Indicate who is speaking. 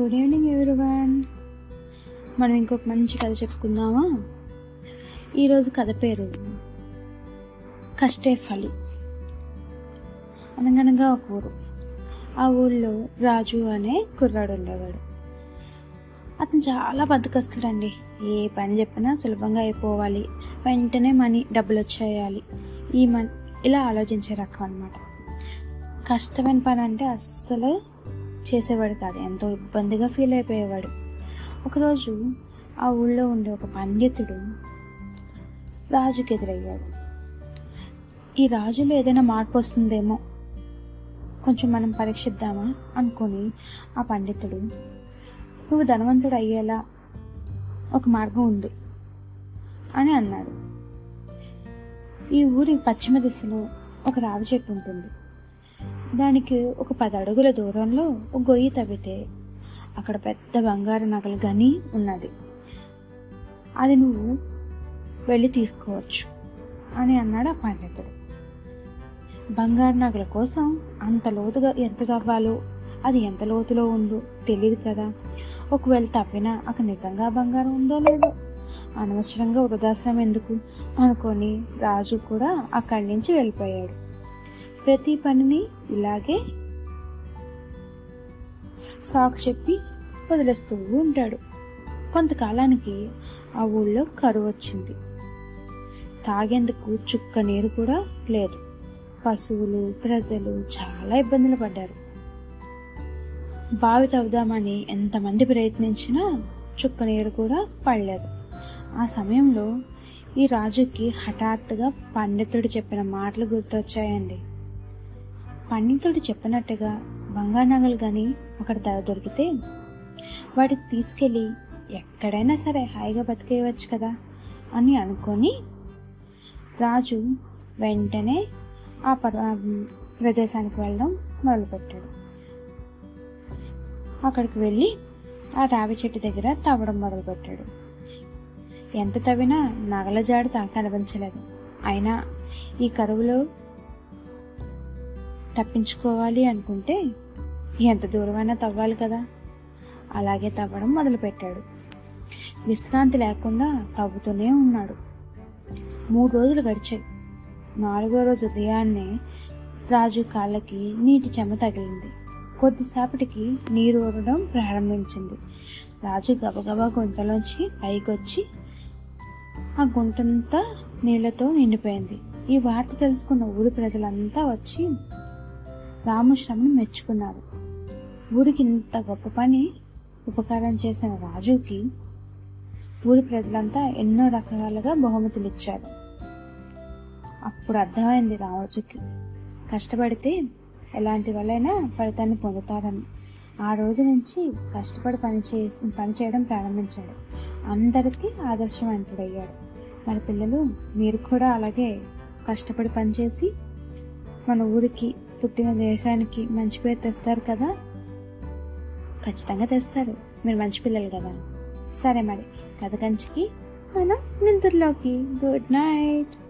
Speaker 1: Good evening everyone మనం ఇంకొక మంచి కథ చెప్పుకుందామా? ఈరోజు కథ పేరు కష్టే ఫలి. అనగనగా ఒక ఊరు. ఆ ఊళ్ళో రాజు అనే కుర్రాడు ఉండేవాడు. అతను చాలా బద్దకస్తుడండి. ఏ పని చెప్పినా సులభంగా అయిపోవాలి. వెంటనే మనీ డబ్బులు వచ్చేయాలి ఈ మన్ ఇలా ఆలోచించే రకం అనమాట కష్టమైన పని అంటే అస్సలు చేసేవాడు కాదు. ఎంతో ఇబ్బందిగా ఫీల్ అయిపోయేవాడు. ఒకరోజు ఆ ఊళ్ళో ఉండే ఒక పండితుడు రాజుకి ఎదురయ్యాడు ఈ రాజులో ఏదైనా మార్పు వస్తుందేమో కొంచెం మనం పరీక్షిద్దామా అనుకొని ఆ పండితుడు నువ్వు ధనవంతుడు అయ్యేలా ఒక మార్గం ఉంది అని అన్నాడు. ఈ ఊరి పశ్చిమ దిశలో ఒక రావి చెట్టు ఉంటుంది. దానికి ఒక పది అడుగుల దూరంలో ఒక గొయ్యి తవ్వితే అక్కడ పెద్ద బంగారు నగలు గని ఉన్నది. అది నువ్వు వెళ్ళి తీసుకోవచ్చు అని అన్నాడు ఆ పండితుడు. బంగారు నగల కోసం అంత లోతుగా ఎంత తవ్వాలో అది ఎంత లోతులో ఉందో తెలియదు కదా. ఒకవేళ తప్పినా అక్కడ నిజంగా బంగారం ఉందో లేదో? అనవసరంగా వృధాశ్రమం ఎందుకు? అనుకొని రాజు కూడా అక్కడి నుంచి వెళ్ళిపోయాడు. ప్రతి పనిని ఇలాగే సాక్స్ చెప్పి వదిలేస్తూ ఉంటాడు. కొంతకాలానికి ఆ ఊళ్ళో కరువు వచ్చింది. తాగేందుకు చుక్క నీరు కూడా లేదు. పశువులు ప్రజలు చాలా ఇబ్బందులు పడ్డారు. బావి తవ్వుదామని ఎంతమంది ప్రయత్నించినా చుక్క నీరు కూడా పడలేదు. ఆ సమయంలో ఈ రాజుకి హఠాత్తుగా పండితుడు చెప్పిన మాటలు గుర్తొచ్చాయండి. పండితుడు చెప్పినట్టుగా బంగారు నగలు కానీ అక్కడ ద- దొరికితే వాటికి తీసుకెళ్ళి ఎక్కడైనా సరే హాయిగా బతికేయవచ్చు కదా అని అనుకొని రాజు వెంటనే ఆ ప్రదేశానికి వెళ్ళడం మొదలుపెట్టాడు. అక్కడికి వెళ్ళి ఆ రావి చెట్టు దగ్గర తవ్వడం మొదలుపెట్టాడు. ఎంత తవ్వినా నగల జాడు కనిపించలేదు. అయినా ఈ కరువులో తప్పించుకోవాలి అనుకుంటే ఎంత దూరమైనా తవ్వాలి కదా. అలాగే తవ్వడం మొదలుపెట్టాడు. విశ్రాంతి లేకుండా తవ్వుతూనే ఉన్నాడు. మూడు రోజులు గడిచాయి. నాలుగో రోజు ఉదయాన్నే రాజు కాళ్ళకి నీటి చెమ్మ తగిలింది. కొద్దిసేపటికి నీరు ఊరడం ప్రారంభించింది. రాజు గబగబా గుంటలోంచి పైకొచ్చి ఆ గుంటంతా నీళ్ళతో నిండిపోయింది. ఈ వార్త తెలుసుకున్న ఊరి ప్రజలంతా వచ్చి రామశ్రమను మెచ్చుకున్నారు. ఊరికి ఇంత గొప్ప పని ఉపకారం చేసిన రాజుకి ఊరి ప్రజలంతా ఎన్నో రకాలుగా బహుమతులు ఇచ్చారు అప్పుడు అర్థమైంది రాజుకి కష్టపడితే ఎలాంటి వాళ్ళైనా ఫలితాన్ని పొందుతారని. ఆ రోజు నుంచి కష్టపడి పని చేసి పనిచేయడం ప్రారంభించాడు. అందరికీ ఆదర్శవంతుడయ్యాడు. మన పిల్లలు మీరు కూడా అలాగే కష్టపడి పనిచేసి మన ఊరికి పుట్టిన దేశానికి మంచి పేరు తెస్తారు కదా? ఖచ్చితంగా తెస్తారు. మీరు మంచి పిల్లలు కదా? సరే మరి. కథ కంచికి మనం నిద్రలోకి. Good night